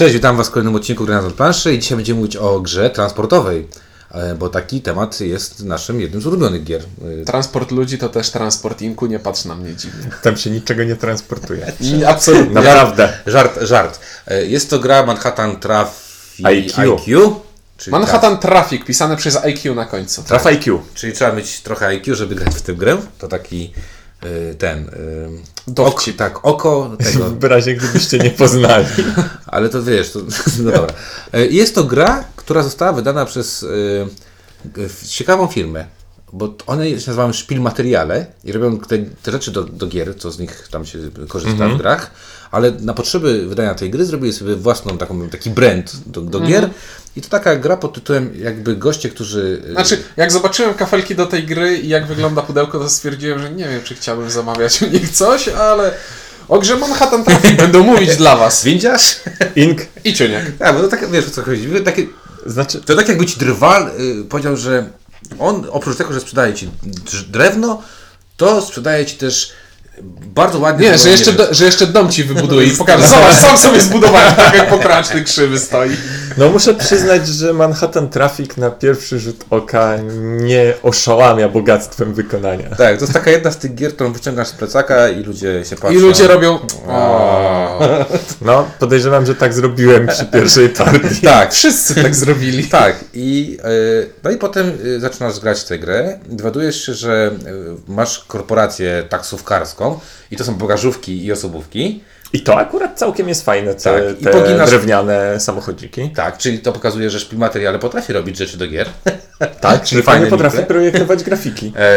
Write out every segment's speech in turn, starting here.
Cześć, witam Was w kolejnym odcinku Gry na planszy i dzisiaj będziemy mówić o grze transportowej, e, bo taki temat jest naszym jednym z ulubionych gier. E, Transport ludzi to też transport inku, nie patrz na mnie dziwnie. Tam się niczego nie transportuje. Absolutnie. Naprawdę. Żart, żart. E, Jest to gra Manhattan Traffic IQ. czyli, Manhattan Traffic, pisane przez IQ na końcu. Traf IQ. czyli trzeba mieć trochę IQ, żeby grać w tę grę. To taki ten... e, Dowcip. ok, tak, oko tego... W razie gdybyście nie poznali. Ale to wiesz, to, no dobra. E, Jest to gra, która została wydana przez ciekawą firmę, bo one się nazywają Szpil Materiale i robią te, te rzeczy do, do gier, co z nich tam się korzysta w grach, ale na potrzeby wydania tej gry zrobili sobie własną taką, taki brand do, do gier i to taka gra pod tytułem jakby goście, którzy... e, Znaczy, jak zobaczyłem kafelki do tej gry i jak wygląda pudełko, to stwierdziłem, że nie wiem, czy chciałbym zamawiać u nich coś, ale o grze Manhattan Traffic będą mówić dla was. Windziarz? Ink. I ciuniak. Tak, bo to tak, wiesz o co chodzi. Takie, Znaczy, To tak jakby ci drwal y, powiedział, że on oprócz tego, że sprzedaje ci drewno, to sprzedaje ci też bardzo ładnie. Nie, że jeszcze, do, że jeszcze dom ci wybuduje i pokaże. Zobacz, sam sobie zbudowałem, tak jak pokraczny krzywy stoi. no muszę przyznać, że Manhattan Traffic na pierwszy rzut oka nie oszałamia bogactwem wykonania. Tak, to jest taka jedna z tych gier, którą wyciągasz z plecaka i ludzie się patrzą. I ludzie robią... O. No, podejrzewam, że tak zrobiłem przy pierwszej partii. Tak, Wszyscy tak zrobili. tak. I, y, no i potem y, zaczynasz grać w tę grę. Dowiadujesz się, że y, masz korporację taksówkarską i to są bagażówki i osobówki. I to akurat całkiem jest fajne, te, Tak, i te poginasz- drewniane samochodziki. Tak, czyli to pokazuje, że Szpil Materiale potrafi robić rzeczy do gier. Tak, czyli fajnie potrafi mikle. projektować grafiki. E,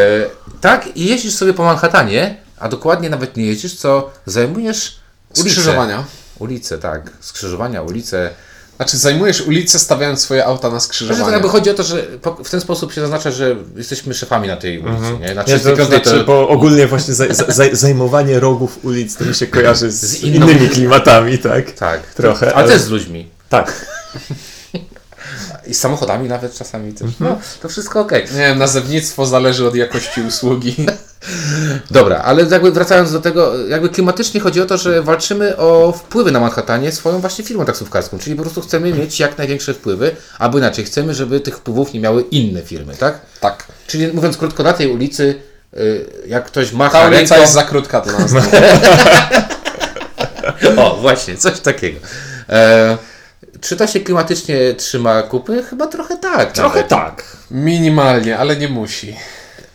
tak, i jeździsz sobie po Manhattanie, a dokładnie nawet nie jeździsz, co zajmujesz ulicę. Skrzyżowania. Ulice, tak. Skrzyżowania, ulice. Znaczy, zajmujesz ulicę, stawiając swoje auta na Znaczy, to jakby chodzi o to, że po, w ten sposób się zaznacza, że jesteśmy szefami na tej ulicy. Nie? Na Nie, to 35 znaczy, to, bo ogólnie właśnie zaj, zaj, zajmowanie rogów ulic to mi się kojarzy z, Z inną- innymi klimatami, tak? Tak, Trochę, Ale ale- też z ludźmi. Tak. I z samochodami nawet czasami też. Mhm. No, to wszystko okej. Nie wiem, nazewnictwo zależy od jakości usługi. Dobra, ale jakby wracając do tego, jakby klimatycznie chodzi o to, że walczymy o wpływy na Manhattanie swoją właśnie firmą taksówkarską, czyli po prostu chcemy mieć jak największe wpływy, albo inaczej, chcemy, żeby tych wpływów nie miały inne firmy, tak? Tak. Czyli mówiąc krótko, na tej ulicy, y, jak ktoś Ta macha ulica ręką... jest za krótka dla nas. O, właśnie, coś takiego. E, czy to się klimatycznie trzyma kupy? Chyba trochę tak. Trochę nawet. tak. Minimalnie, ale nie musi.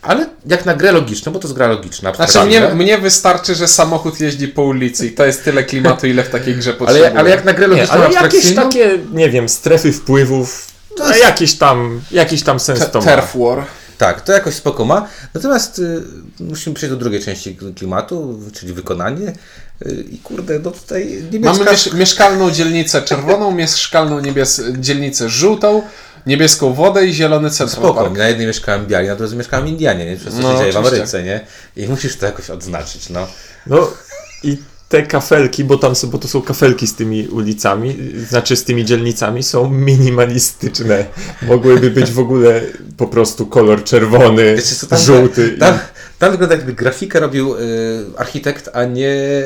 Ale jak na grę logiczną, bo to jest gra logiczna. Znaczy, mnie, mnie wystarczy, że samochód jeździ po ulicy i to jest tyle klimatu, ile w takiej grze potrzebuje. ale, ale jak na grę Nie, logiczną, ale jakieś takie, nie wiem, strefy wpływów, no, jakiś tam, jakiś tam sens to ma. Turf War. Tak, to jakoś spoko ma. Natomiast y, musimy przejść do drugiej części klimatu, czyli wykonanie. Y, I kurde, no tutaj niemiecka... Mamy miesz mieszkalną dzielnicę czerwoną, mieszkalną niebies dzielnicę żółtą, niebieską wodę i zielony Central Spoko, Park. na jednej mieszkałem biali, na drugiej mieszkałem Indianie, nie? Przez co No, się dzieje w. Ameryce, nie? I musisz to jakoś odznaczyć, no. No i te kafelki, bo tam są, bo to są kafelki z tymi ulicami, znaczy z tymi dzielnicami, są minimalistyczne. Mogłyby być w ogóle po prostu kolor czerwony, Wiecie co, tam, żółty. Tam, tam wygląda jakby grafikę robił y, architekt, a nie...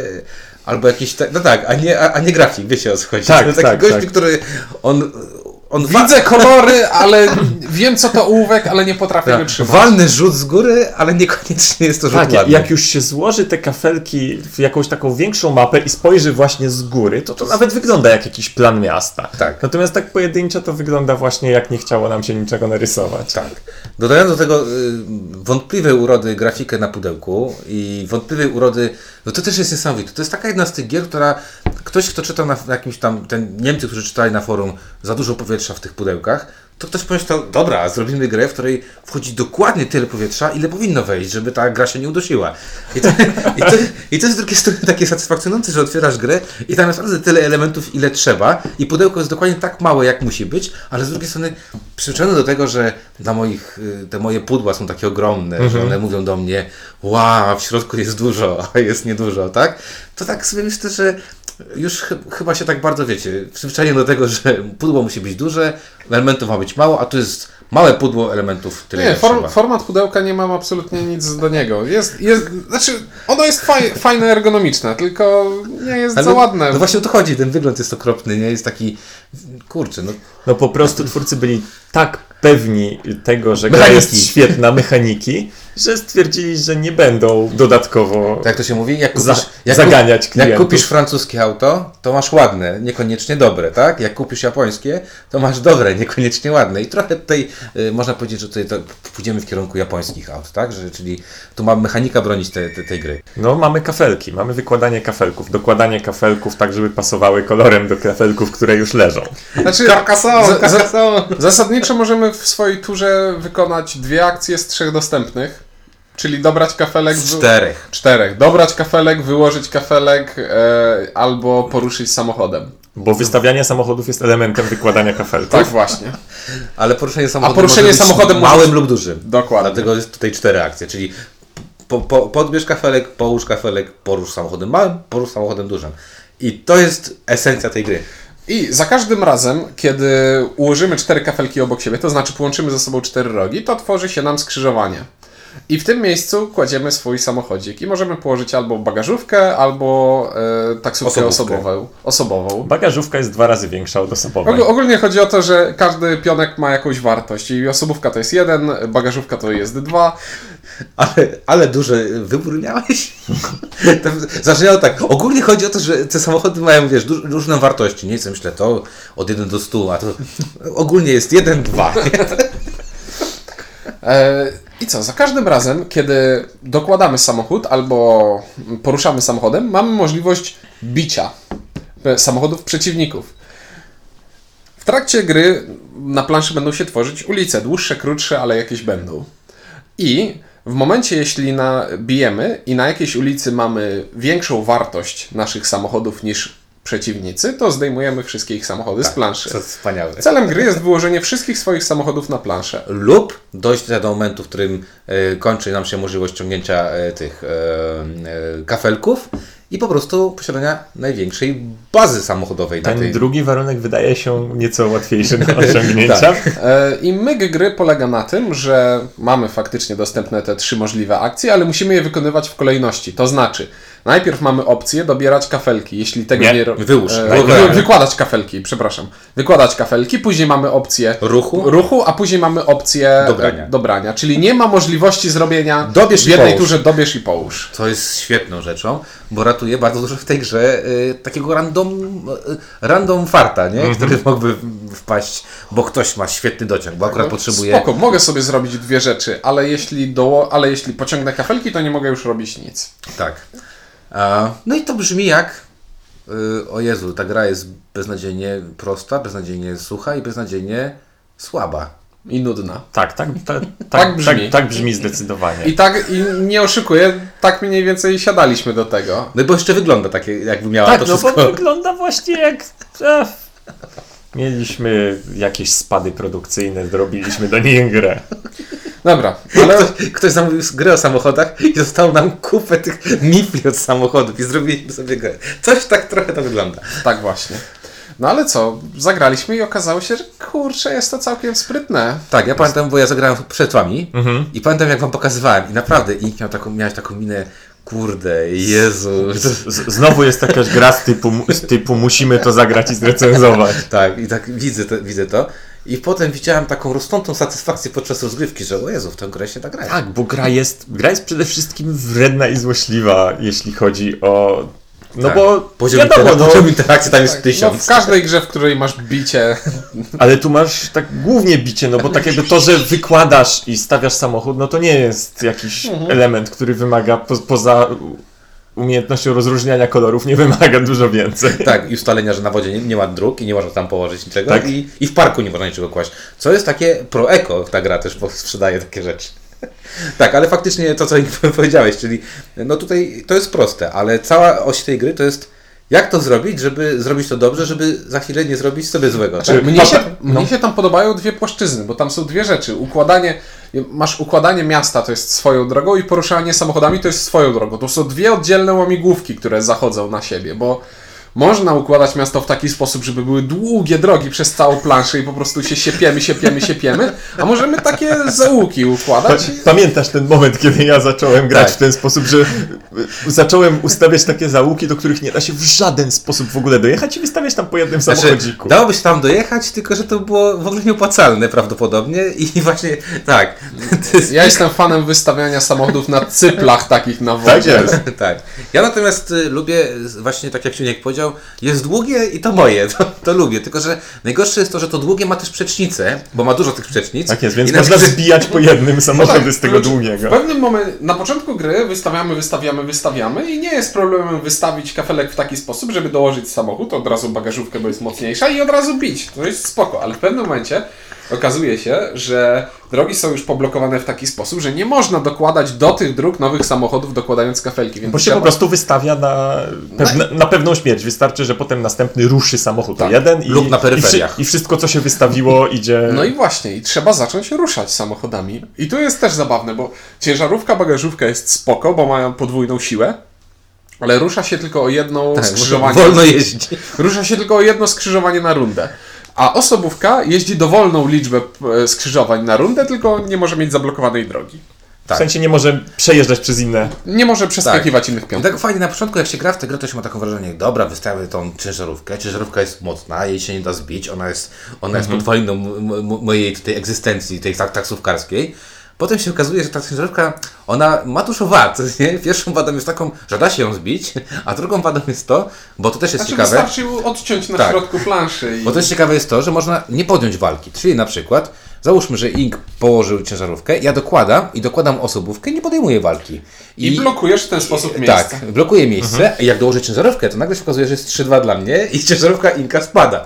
Albo jakiś... No tak, a nie, a, a nie grafik, wiecie o co chodzi. Tak, To taki tak, gość, tak. który... On, on wa- Widzę kolory, ale wiem co to ołówek, ale nie potrafię go tak, trzymać. walny rzut z góry, ale niekoniecznie jest to rzut Tak, ładny. jak już się złoży te kafelki w jakąś taką większą mapę i spojrzy właśnie z góry, to to nawet wygląda jak jakiś plan miasta. Tak. Natomiast tak pojedynczo to wygląda właśnie jak nie chciało nam się niczego narysować. Tak. Dodając do tego y, wątpliwej urody grafikę na pudełku i wątpliwej urody, no to też jest niesamowite. To jest taka jedna z tych gier, która ktoś, kto czytał na, na jakimś tam, ten Niemcy, którzy czytali na forum za dużo powietrza w tych pudełkach, to ktoś pomyślał, dobra, zrobimy grę, w której wchodzi dokładnie tyle powietrza, ile powinno wejść, żeby ta gra się nie udusiła. I to, i to, i to jest z drugiej strony takie satysfakcjonujące, że otwierasz grę i tam naprawdę tyle elementów, ile trzeba i pudełko jest dokładnie tak małe, jak musi być, ale z drugiej strony przyzwyczajony do tego, że dla moich, y, te moje pudła są takie ogromne, że one mówią do mnie, wow, w środku jest dużo, a jest niedużo, tak? To tak sobie myślę, że już chy- chyba się tak bardzo, wiecie, przyzwyczajenie do tego, że pudło musi być duże, elementów ma być mało, a tu jest małe pudło elementów, tyle Nie, form, trzeba. format pudełka nie mam absolutnie nic do niego. Jest, jest, znaczy, ono jest faj, fajne, ergonomiczne, tylko nie jest Ale za ładne. No właśnie o to chodzi, ten wygląd jest okropny, nie? Jest taki, kurczę, no No po prostu twórcy byli tak pewni tego, że gra jest świetna, mechaniki, że stwierdzili, że nie będą dodatkowo tak jak to się mówi, jak kupisz, za, jak, zaganiać klientów. jak kupisz francuskie auto, to masz ładne, niekoniecznie dobre, tak? Jak kupisz japońskie, to masz dobre, niekoniecznie ładne. I trochę tutaj y, można powiedzieć, że tutaj to pójdziemy w kierunku japońskich aut, tak? Że, czyli tu ma mechanika bronić te, te, tej gry. No mamy kafelki, mamy wykładanie kafelków, dokładanie kafelków tak, żeby pasowały kolorem do kafelków, które już leżą. Znaczy, za, za, zasadniczo możemy w swojej turze wykonać dwie akcje z trzech dostępnych, czyli dobrać kafelek... Z wy- czterech. Czterech. Dobrać kafelek, wyłożyć kafelek e, albo poruszyć samochodem. Bo wystawianie samochodów jest elementem wykładania kafelków. Tak właśnie. Ale poruszenie samochodem poruszenie może być samochodem może małym być- lub dużym. Dokładnie. Dlatego jest tutaj cztery akcje, czyli po, po, podbierz kafelek, połóż kafelek, porusz samochodem małym, porusz samochodem dużym. I to jest esencja tej gry. I za każdym razem, kiedy ułożymy cztery kafelki obok siebie, to znaczy połączymy ze sobą cztery rogi, to tworzy się nam skrzyżowanie. I w tym miejscu kładziemy swój samochodzik i możemy położyć albo bagażówkę, albo e, taksówkę osobową. osobową. Bagażówka jest dwa razy większa od osobowej. Ogól, ogólnie chodzi o to, że każdy pionek ma jakąś wartość i osobówka to jest jeden, bagażówka to jest dwa. Ale, ale duży wybór miałeś? Zaczynało tak. Ogólnie chodzi o to, że te samochody mają, wiesz, różne wartości. Nie co myślę, to od 1 do 100, a to ogólnie jest 1, 2. E, I co, za każdym razem, kiedy dokładamy samochód albo poruszamy samochodem, mamy możliwość bicia samochodów przeciwników. W trakcie gry na planszy będą się tworzyć ulice, dłuższe, krótsze, ale jakieś będą. I w momencie, jeśli na, bijemy i na jakiejś ulicy mamy większą wartość naszych samochodów niż przeciwnicy, to zdejmujemy wszystkie ich samochody z planszy. To wspaniałe. Celem gry jest wyłożenie wszystkich swoich samochodów na planszę. lub dojść do momentu, w którym e, kończy nam się możliwość ciągnięcia e, tych e, kafelków i po prostu posiadania największej bazy samochodowej na Ten tej... drugi warunek wydaje się nieco łatwiejszy do osiągnięcia. Tak. I myk gry polega na tym, że mamy faktycznie dostępne te trzy możliwe akcje, ale musimy je wykonywać w kolejności. To znaczy, najpierw mamy opcję dobierać kafelki, jeśli tego Nie, nie... ro- wyłóż. E, wy, wykładać kafelki, przepraszam. Wykładać kafelki, później mamy opcję Ruchu. ruchu a później mamy opcję Dobrania. e, dobrania. Czyli nie ma możliwości zrobienia Dobierz w jednej turze dobierz i połóż. Co jest świetną rzeczą, bo ratuje bardzo dużo w tej grze y, takiego random, y, random farta, nie? Mhm. który mógłby wpaść, bo ktoś ma świetny dociąg, bo akurat potrzebuje... No, Spoko, mogę sobie zrobić dwie rzeczy, ale jeśli, do, ale jeśli pociągnę kafelki, to nie mogę już robić nic. Tak. No i to brzmi jak... Y, o Jezu, ta gra jest beznadziejnie prosta, beznadziejnie sucha i beznadziejnie słaba. I nudna. Tak, tak, tak, tak, Tak tak, brzmi. tak, tak brzmi zdecydowanie. I tak, i nie oszukuję, tak mniej więcej siadaliśmy do tego. No bo jeszcze wygląda takie, jakby miała tak, to no wszystko... bo wygląda właśnie jak... Mieliśmy jakieś spady produkcyjne, zrobiliśmy do nich grę. Dobra, ale Ktoś, ktoś zamówił grę o samochodach i dostał nam kupę tych mifli od samochodów i zrobiliśmy sobie grę. Coś tak trochę to wygląda. tak właśnie. No ale co, zagraliśmy i okazało się, że kurczę, jest to całkiem sprytne. Tak, ja pamiętam, bo ja zagrałem przed wami Mhm. i pamiętam jak wam pokazywałem i naprawdę i miał taką, miałeś taką minę, kurde, Jezu. Z, znowu jest jakaś gra z typu, z typu musimy to zagrać i zrecenzować. Tak, i tak widzę to, widzę to. I potem widziałem taką rosnącą satysfakcję podczas rozgrywki, że o Jezu, w tę grę się da grać. Tak, bo gra jest, gra jest przede wszystkim wredna i złośliwa, jeśli chodzi o... No Tak. bo Poziom, wiadomo, intera- no, poziom interakcji tam jest No, tysiąc. w każdej grze, w której masz bicie, ale tu masz tak głównie bicie, no bo tak jakby to, że wykładasz i stawiasz samochód, no to nie jest jakiś element, który wymaga po, poza umiejętnością rozróżniania kolorów, nie wymaga dużo więcej. Tak, i ustalenia, że na wodzie nie, nie ma dróg i nie można tam położyć niczego Tak. i, i w parku nie można niczego kłaść. Co jest takie pro-eko, ta gra też sprzedaje takie rzeczy. Tak, ale faktycznie to, co powiedziałeś, czyli no tutaj to jest proste, ale cała oś tej gry to jest jak to zrobić, żeby zrobić to dobrze, żeby za chwilę nie zrobić sobie złego. Tak? Mnie się, no. mnie się tam podobają dwie płaszczyzny, bo tam są dwie rzeczy. Układanie, masz układanie miasta, to jest swoją drogą i poruszanie samochodami to jest swoją drogą. To są dwie oddzielne łamigłówki, które zachodzą na siebie, bo Można układać miasto w taki sposób, żeby były długie drogi przez całą planszę i po prostu się siepiemy, siepiemy, siepiemy, a możemy takie zaułki układać. i- Pamiętasz ten moment, kiedy ja zacząłem grać Tak. w ten sposób, że y, zacząłem ustawiać takie zaułki, do których nie da się w żaden sposób w ogóle dojechać i wystawiać tam po jednym Znaczy, samochodziku. dałoby się tam dojechać, tylko że to było w ogóle nieopłacalne prawdopodobnie i właśnie tak. Jest, Ja jestem fanem wystawiania samochodów na cyplach takich na wodzie. Tak jest. tak. Ja natomiast y, lubię, właśnie tak jak Ciuniek powiedział, jest długie i to moje, to, to lubię. Tylko, że najgorsze jest to, że to długie ma też przecznicę, bo ma dużo tych przecznic. Tak jest, więc można zbijać po jednym samochody tak, z tego długiego. W pewnym momencie, na początku gry wystawiamy, wystawiamy, wystawiamy i nie jest problemem wystawić kafelek w taki sposób, żeby dołożyć samochód, od razu bagażówkę, bo jest mocniejsza i od razu bić. To jest spoko, ale w pewnym momencie okazuje się, że drogi są już poblokowane w taki sposób, że nie można dokładać do tych dróg nowych samochodów dokładając kafelki. Więc Bo się trzeba- po prostu wystawia na, pewne, na pewną śmierć. Wystarczy, że potem następny ruszy samochód o Tak. jeden i, Lub na peryferiach. i wszystko, co się wystawiło, idzie. No i właśnie, i trzeba zacząć ruszać samochodami. I tu jest też zabawne, bo ciężarówka, bagażówka jest spoko, bo mają podwójną siłę, ale rusza się tylko o jedną Tak, skrzyżowanie. wolno jeździ. Rusza się tylko o jedno skrzyżowanie na rundę. A osobówka jeździ dowolną liczbę e, skrzyżowań na rundę, tylko nie może mieć zablokowanej drogi. W Tak. sensie nie może przejeżdżać przez inne. Nie może przeskakiwać innych I piątek. tak fajnie na początku, jak się gra w tę grę, to się ma taką wrażenie, dobra, wystawiamy tą ciężarówkę, ciężarówka jest mocna, jej się nie da zbić, ona jest, ona jest podwaliną mojej tej egzystencji, tej tak, taksówkarskiej. Potem się okazuje, że ta ciężarówka, ona ma dużo wad, nie? Pierwszą wadą jest taką, że da się ją zbić, a drugą wadą jest to, bo to też jest Znaczy ciekawe, wystarczy ją odciąć na Tak. środku planszy. I... bo też ciekawe jest to, że można nie podjąć walki, czyli na przykład, załóżmy, że Ink położył ciężarówkę, ja dokładam i dokładam osobówkę i nie podejmuję walki. I blokujesz w ten sposób miejsce. Tak, blokuje miejsce i jak dołożę ciężarówkę, to nagle się okazuje, że jest 3-2 dla mnie i ciężarówka Inka spada.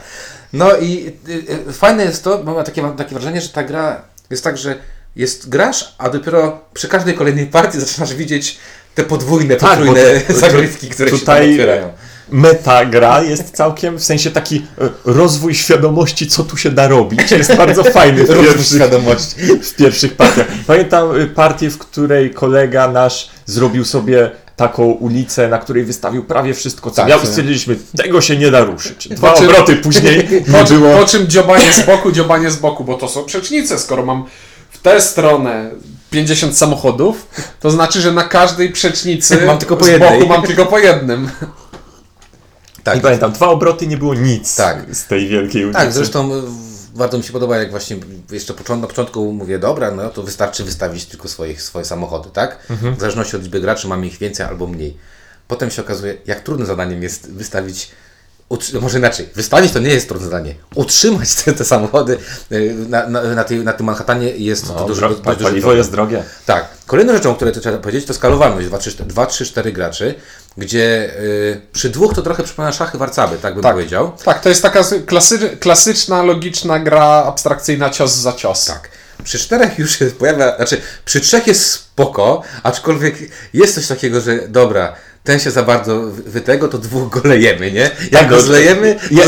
No i y, y, fajne jest to, bo mam takie, mam takie wrażenie, że ta gra jest tak, że jest grasz, a dopiero przy każdej kolejnej partii zaczynasz widzieć te podwójne, Tak, potrójne to- zagrywki, które się tam Tutaj otwierają. meta gra jest całkiem, w sensie taki e, rozwój świadomości, co tu się da robić. Jest bardzo fajny w Rozwój pierwszych, świadomości. w pierwszych partiach. Pamiętam y, partię, w której kolega nasz zrobił sobie taką ulicę, na której wystawił prawie wszystko, co Tak, miał i tak. stwierdziliśmy, tego się nie da ruszyć. Dwa Po czym- obroty później nie Po, czym- było... po czym dziobanie z boku, dziobanie z boku, bo to są przecznice. Skoro mam tę stronę 50 samochodów, to znaczy, że na każdej przecznicy Mam tylko po z jednej. boku mam tylko po jednym. Tak, I pamiętam, dwa obroty nie było nic Tak. z tej wielkiej ulicy. Tak, zresztą y, bardzo mi się podoba, jak właśnie jeszcze począ- na początku mówię, dobra, no to wystarczy wystawić tylko swoich, swoje samochody, tak? W zależności od liczby graczy mamy ich więcej albo mniej. Potem się okazuje, jak trudnym zadaniem jest wystawić, utrzy- no może inaczej, wystawić to nie jest trudne zadanie. Utrzymać te, te samochody y, na, na, na, tej, na tym Manhattanie jest to No, duży, dro- dość paliwo jest drogie. Tak. Kolejną rzeczą, o której to trzeba powiedzieć, to skalowalność 2, 3, 4 graczy, gdzie y, przy dwóch to trochę przypomina szachy warcaby, tak bym Tak. powiedział. Tak, to jest taka klasy, klasyczna, logiczna gra abstrakcyjna cios za cios. Tak. Przy czterech już się pojawia, znaczy przy trzech jest spoko, aczkolwiek jest coś takiego, że dobra, ten się za bardzo wy- wytego, to dwóch go lejemy, nie? Jak Tak, go no, zlejemy, Je,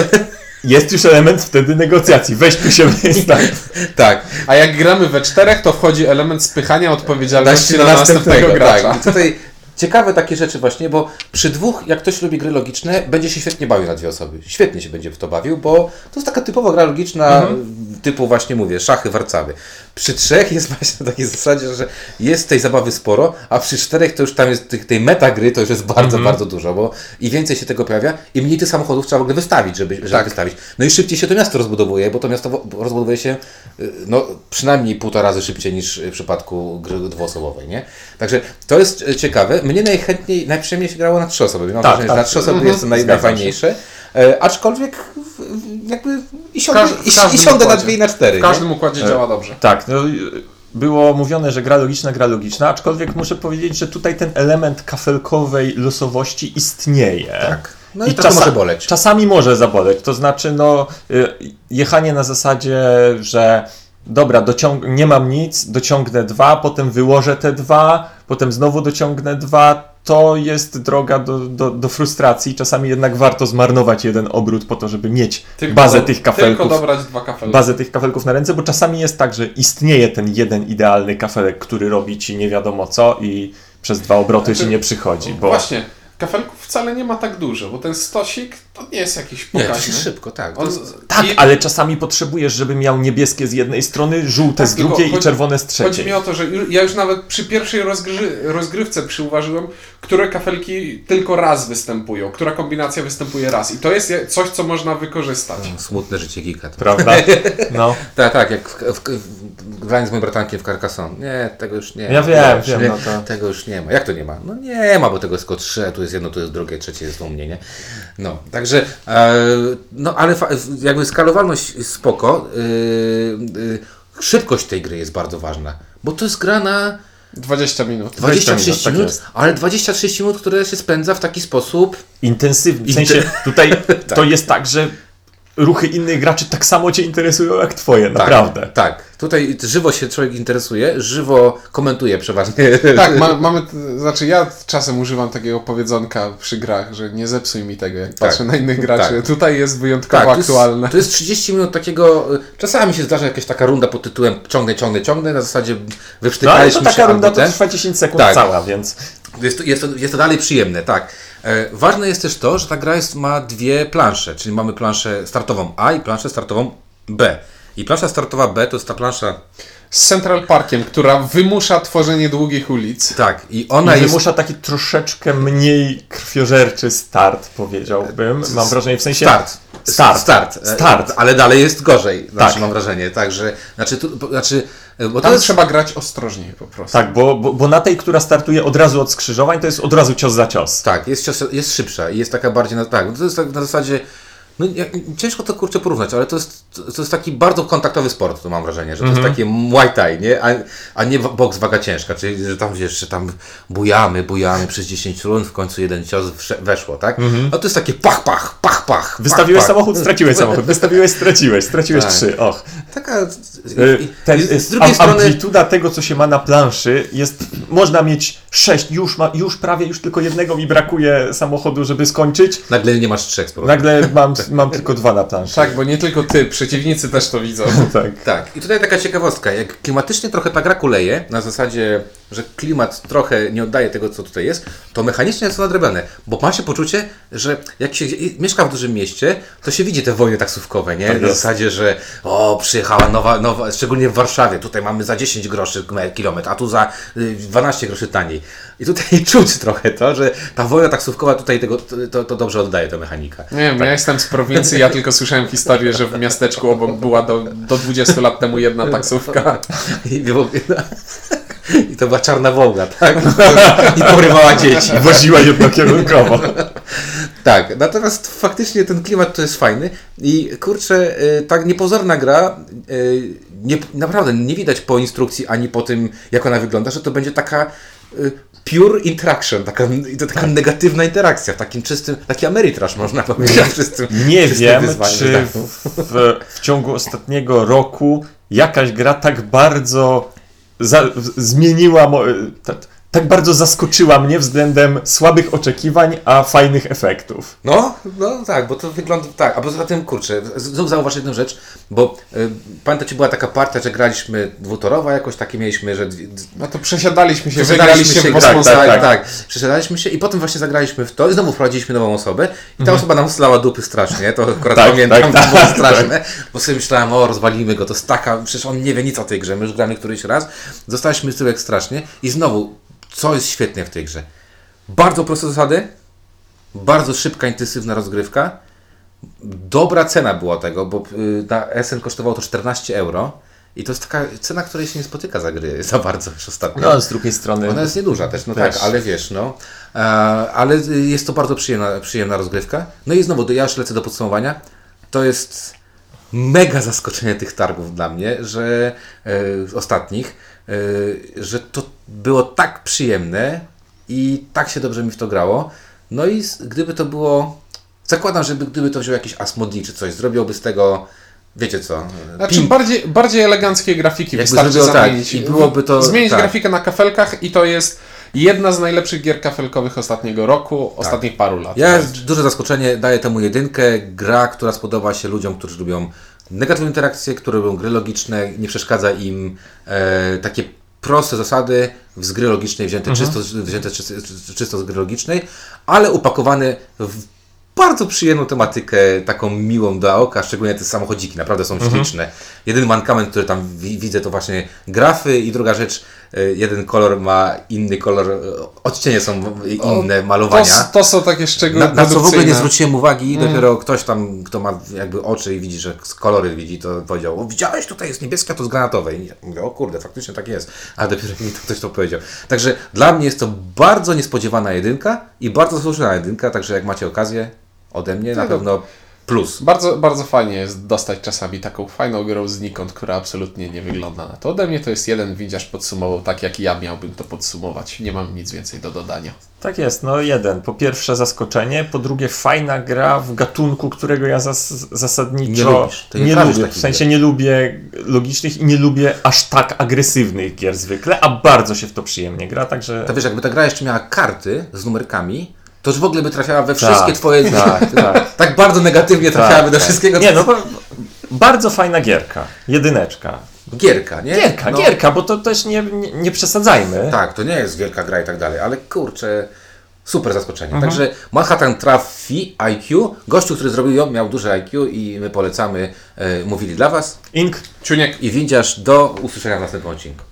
jest już element wtedy negocjacji. Weź tu się wystaw. tak, A jak gramy we czterech, to wchodzi element spychania odpowiedzialności na, następnego, gracza. Tak. I tutaj ciekawe takie rzeczy właśnie, bo przy dwóch, jak ktoś lubi gry logiczne, będzie się świetnie bawił na dwie osoby. Świetnie się będzie w to bawił, bo to jest taka typowa gra logiczna, typu właśnie mówię, szachy, warcaby. Przy trzech jest właśnie na takiej zasadzie, że jest tej zabawy sporo, a przy czterech to już tam jest tej metagry to już jest bardzo, bardzo dużo, bo i więcej się tego pojawia i mniej tych samochodów trzeba w ogóle wystawić, żeby, żeby Tak. wystawić. No i szybciej się to miasto rozbudowuje, bo to miasto rozbudowuje się y, no, przynajmniej półtora razy szybciej niż w przypadku gry dwuosobowej, nie? Także to jest y, ciekawe. Mnie najchętniej, najprzyjemniej się grało na trzy osoby. Mam Tak, wrażenie, że tak. na trzy osoby Mhm. jest to naj, Zgadzam się. E, aczkolwiek jakby i siądę, i, i siądę na dwie i na cztery. W nie? każdym układzie działa dobrze. Tak, no, y, było mówione, że gra logiczna, gra logiczna, aczkolwiek muszę powiedzieć, że tutaj ten element kafelkowej losowości istnieje. Tak. No i trochę może boleć. Czasami może zaboleć, to znaczy no y, jechanie na zasadzie, że dobra, dociąg- nie mam nic, dociągnę dwa, potem wyłożę te dwa, potem znowu dociągnę dwa, to jest droga do, do, do frustracji. Czasami jednak warto zmarnować jeden obrót po to, żeby mieć bazę do- tych kafelków Tylko dobrać dwa kafelki. bazę tych kafelków na ręce, bo czasami jest tak, że istnieje ten jeden idealny kafelek, który robi ci nie wiadomo co i przez dwa obroty Znaczy, ci nie przychodzi, bo Właśnie. Kafelków wcale nie ma tak dużo, bo ten stosik to nie jest jakiś Nie, to pokaźny. się szybko, tak. To On, jest, Tak, i- ale czasami potrzebujesz, żeby miał niebieskie z jednej strony, żółte z Tak, tylko drugiej i chodzi- czerwone z Chodzi trzeciej. mi o to, że ja już nawet przy pierwszej rozgry rozgrywce przyuważyłem, które kafelki tylko raz występują, która kombinacja występuje raz. I to jest je- coś, co można wykorzystać. smutne życie. To. Prawda? No. Tak, tak, jak w, w, z moim bratankiem w Carcassonne. Nie, tego już nie Ja ma. wiem, Tego już wiem, nie, no to- Tego już nie ma. Jak to nie ma? No nie ma, bo tego jest tylko trzy, a tu jest jedno, tu jest drugie, trzecie jest u mnie, nie? No, także, e, no ale jakby skalowalność jest spoko. E, e, szybkość tej gry jest bardzo ważna, bo to jest gra na 20 minut. 26 minut, tak minut, jest. ale 26 minut, które się spędza w taki sposób. Intensywnie. W sensie tutaj to jest tak, że ruchy innych graczy tak samo cię interesują jak twoje, naprawdę. Tak, tak. Tutaj żywo się człowiek interesuje, żywo komentuje przeważnie. Tak, ma, mamy, znaczy ja czasem używam takiego powiedzonka przy grach, że nie zepsuj mi tego, jak patrzę na innych graczy. tak. Tutaj jest wyjątkowo Tak, to aktualne. jest, to jest 30 minut takiego. Czasami się zdarza jakaś taka runda pod tytułem ciągnę, ciągnę, ciągnę. Na zasadzie No ale wyprztykaliśmy to taka się runda to trwa 10 sekund Tak. cała, więc Jest to, jest, to, jest to dalej przyjemne, tak. E, ważne jest też to, że ta gra jest, ma dwie plansze, czyli mamy planszę startową A i planszę startową B. I plansza startowa B to jest ta plansza. Z Central Parkiem, która wymusza tworzenie długich ulic. Tak, i ona I jest. wymusza taki troszeczkę mniej krwiożerczy start, powiedziałbym. Mam wrażenie, w sensie... Start. Start. Start. E, Start. Ale dalej jest gorzej, znaczy, Tak. mam wrażenie. Także, znaczy, tu, znaczy, e, bo to Tam jest. trzeba grać ostrożniej po prostu. Tak, bo, bo, bo na tej, która startuje od razu od skrzyżowań, to jest od razu cios za cios. Tak, jest, cios- jest szybsza i jest taka bardziej, na, tak, to jest tak na zasadzie, no ja, ciężko to kurczę porównać, ale to jest, to jest taki bardzo kontaktowy sport, to mam wrażenie, że to Mhm. jest takie muay thai, nie? A, a nie boks waga ciężka, czyli że tam wiesz, że tam bujamy, bujamy przez 10 rund, w końcu jeden cios weszło, tak? A to jest takie pach, pach, pach, pach. Mhm. Wystawiłeś pach, pach. samochód, straciłeś samochód. Wystawiłeś, straciłeś. Straciłeś Tak. trzy. Och. Taka, Y, Ten, z drugiej strony... Amplituda tego, co się ma na planszy, jest. Można mieć sześć, już, ma, już prawie, już tylko jednego mi brakuje samochodu, żeby skończyć. Nagle nie masz trzech. Nagle mam, mam tylko dwa na planszy. Tak, bo nie tylko ty, przeciwnicy też to widzą. tak. Tak, i tutaj taka ciekawostka, jak klimatycznie trochę ta gra kuleje, na zasadzie, że klimat trochę nie oddaje tego, co tutaj jest, to mechanicznie jest to nadrabiane, bo ma się poczucie, że jak się mieszka w dużym mieście, to się widzi te wojny taksówkowe, nie? Tak jest. zasadzie, że o, przyjechała nowa, nowa, szczególnie w Warszawie, tutaj mamy za 10 groszy me- kilometr, a tu za y, 12 groszy taniej. I tutaj czuć trochę to, że ta wojna taksówkowa tutaj tego, to, to dobrze oddaje ta mechanika. Nie wiem, ja jestem z prowincji, ja tylko słyszałem historię, że w miasteczku obok była do, do 20 lat temu jedna taksówka. I, było- I to była czarna wołga, tak? I porywała dzieci. Woziła jednokierunkowo. Tak, natomiast faktycznie ten klimat to jest fajny i kurczę, y, tak niepozorna gra, y, nie, naprawdę nie widać po instrukcji ani po tym, jak ona wygląda, że to będzie taka y, pure interaction, taka, taka negatywna interakcja, w takim czystym, taki Ameritrash można powiedzieć, czystym, Nie czystym wiem, czy tak. w, w ciągu ostatniego roku jakaś gra tak bardzo za, zmieniła, mo, tak, tak bardzo zaskoczyła mnie względem słabych oczekiwań, a fajnych efektów. No, no tak, bo to wygląda tak. A poza tym, kurczę, znów zauważ jedną rzecz, bo y, pamiętacie, była taka partia, że graliśmy dwutorowa jakoś, takie mieliśmy, że dwie- No to przesiadaliśmy się, Przesiadaliśmy wygraliście w tak, tak, tak, tak. Przesiadaliśmy się i potem właśnie zagraliśmy w to i znowu wprowadziliśmy nową osobę i ta osoba nam slała dupy strasznie, to akurat Tak, pamiętam, tak, to tak, było tak. straszne, bo sobie myślałem, o rozwalimy go, to jest taka, przecież on nie wie nic o tej grze, my już gramy któryś raz, zostaliśmy z tyłek strasznie i znowu, co jest świetne w tej grze? Bardzo proste zasady, bardzo szybka, intensywna rozgrywka, dobra cena była tego, bo y, na SN kosztowało to 14 euro i to jest taka cena, której się nie spotyka za gry za bardzo już ostatnio. No, z drugiej strony. Ona jest nieduża też, no Też. tak, ale wiesz, no. E, ale jest to bardzo przyjemna, przyjemna rozgrywka. No i znowu, ja już lecę do podsumowania. To jest mega zaskoczenie tych targów dla mnie, że e, ostatnich, e, że to było tak przyjemne i tak się dobrze mi w to grało. No i gdyby to było. Zakładam, że gdyby to wziął jakiś Asmodee czy coś, zrobiłby z tego. Wiecie co? Znaczy ping- bardziej, bardziej eleganckie grafiki Jakby wystarczy zrobiło tak zamienić. i byłoby to- Zmienić tak. grafikę na kafelkach i to jest jedna z najlepszych gier kafelkowych ostatniego roku, ostatnich paru lat. Ja wręcz. duże zaskoczenie, daję temu jedynkę. Gra, która spodoba się ludziom, którzy lubią negatywne interakcje, które lubią gry logiczne, nie przeszkadza im e, takie proste zasady z gry logicznej, wzięte, czysto, wzięte czysto, czysto z gry logicznej, ale upakowane w bardzo przyjemną tematykę, taką miłą do oka, szczególnie te samochodziki, naprawdę są śliczne. Jedyny mankament, który tam wi- widzę, to właśnie grafy i druga rzecz, jeden kolor ma inny kolor, y, odcienie są inne, To, malowania. to są takie szczegóły Na, na co w ogóle nie zwróciłem uwagi, dopiero ktoś tam, kto ma jakby oczy i widzi, że kolory widzi, to powiedział, o widziałeś, tutaj jest niebieska, to z granatowej. I ja mówię, o kurde, faktycznie tak jest. Ale dopiero mi to ktoś to powiedział. Także dla mnie jest to bardzo niespodziewana jedynka i bardzo zasłużona jedynka, także jak macie okazję, ode mnie na Tego- pewno plus. Bardzo, bardzo fajnie jest dostać czasami taką fajną grą znikąd, która absolutnie nie wygląda na to. Ode mnie to jest jeden widziarz podsumował tak, jak ja miałbym to podsumować. Nie mam nic więcej do dodania. Tak jest, no jeden. Po pierwsze zaskoczenie, po drugie fajna gra w gatunku, którego ja zas zasadniczo Nie lubisz. Nie nie lubię. W sensie gier. nie lubię logicznych i nie lubię aż tak agresywnych gier zwykle, a bardzo się w to przyjemnie gra, także... To wiesz, jakby ta gra jeszcze miała karty z numerkami, to już w ogóle by trafiała we wszystkie Tak, twoje... tak, tak. tak bardzo negatywnie trafiałaby do tak. wszystkiego. Nie, no bo bardzo fajna gierka. Jedyneczka. Gierka, nie? Gierka, no. gierka, bo to też nie, nie, nie przesadzajmy. Tak, to nie jest wielka gra i tak dalej, ale kurczę, super zaskoczenie. Mhm. Także Manhattan Trafi IQ, gościu, który zrobił ją, miał duże IQ i my polecamy, e, mówili dla Was. Ink Ciuniek, I windziarz do usłyszenia w następnym odcinku.